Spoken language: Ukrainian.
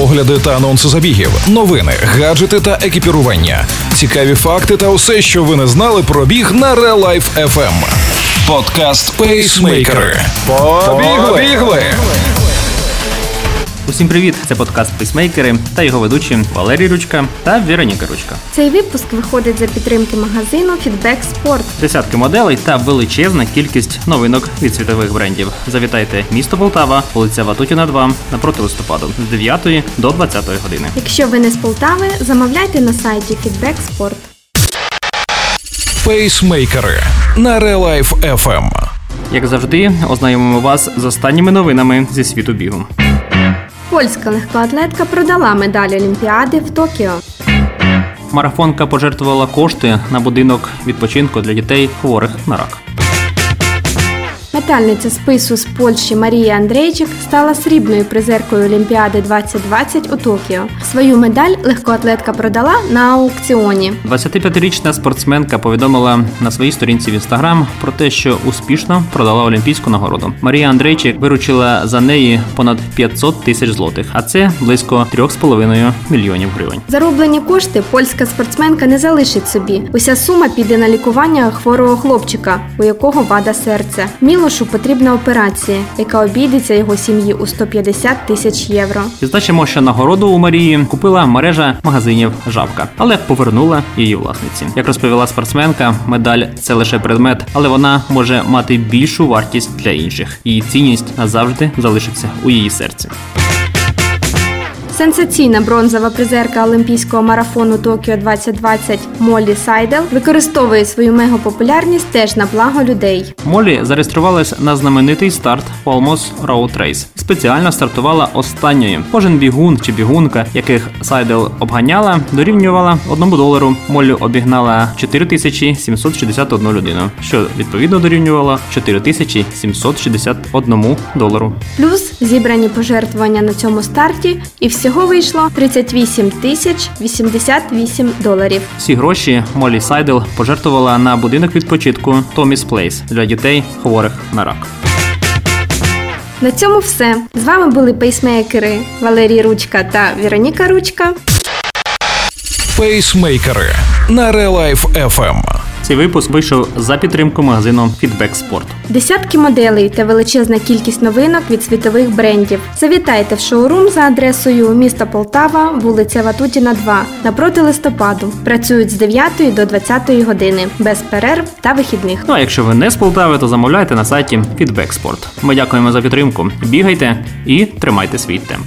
огляди та анонси забігів, новини, гаджети та екіпірування, цікаві факти та усе, що ви не знали про біг на Real Life FM. Подкаст Пейсмейкери. Побігли! Усім привіт! Це подкаст Пейсмейкери та його ведучі Валерій Ручка та Вероніка Ручка. Цей випуск виходить за підтримки магазину Feedback Sport. Десятки моделей та величезна кількість новинок від світових брендів. Завітайте місто Полтава, вулиця Ватутіна 2 напроти листопаду з 9 до 20 години. Якщо ви не з Полтави, замовляйте на сайті Feedback Sport. Пейсмейкери на Life FM. Як завжди, ознайомимо вас з останніми новинами зі світу бігу. Польська легкоатлетка продала медаль Олімпіади в Токіо. Марафонка пожертвувала кошти на будинок відпочинку для дітей хворих на рак. Метальниця спису з Польщі Марія Андрейчик стала срібною призеркою Олімпіади 2020 у Токіо. Свою медаль легкоатлетка продала на аукціоні. 25-річна спортсменка повідомила на своїй сторінці в інстаграм про те, що успішно продала олімпійську нагороду. Марія Андрейчик виручила за неї понад 500 тисяч злотих, а це близько 3,5 мільйонів гривень. Зароблені кошти польська спортсменка не залишить собі. Уся сума піде на лікування хворого хлопчика, у якого вада серця. Мілошу потрібна операція, яка обійдеться його сім'ї у 150 тисяч євро. Відзначимо, що нагороду у Марії купила мережа магазинів Жабка, але повернула її власниці. Як розповіла спортсменка, медаль це лише предмет, але вона може мати більшу вартість для інших. Її цінність назавжди залишиться у її серці. Сенсаційна бронзова призерка олімпійського марафону Токіо 2020 Моллі Сайдел використовує свою мегапопулярність теж на благо людей. Молі зареєструвалась на знаменитий старт Palmos Road Race. Спеціально стартувала останньою. Кожен бігун чи бігунка, яких Сайдел обганяла, дорівнювала одному долару. Моллі обігнала 4761 людину, що відповідно дорівнювало 4761 долару. Плюс зібрані пожертвування на цьому старті, і всього вийшло 38 тисяч 88 доларів. Всі гроші Молі Сайдел пожертвувала на будинок відпочинку Tommy's Place для дітей хворих на рак. На цьому все. З вами були пейсмейкери Валерій Ручка та Вероніка Ручка. Пейсмейкери на Real Life FM. Цей випуск вийшов за підтримку магазину Feedback Sport. Десятки моделей та величезна кількість новинок від світових брендів. Завітайте в шоурум за адресою міста Полтава, вулиця Ватутіна, 2, напроти листопаду. Працюють з 9 до 20 години, без перерв та вихідних. Ну а якщо ви не з Полтави, то замовляйте на сайті Feedback Sport. Ми дякуємо за підтримку. Бігайте і тримайте свій темп.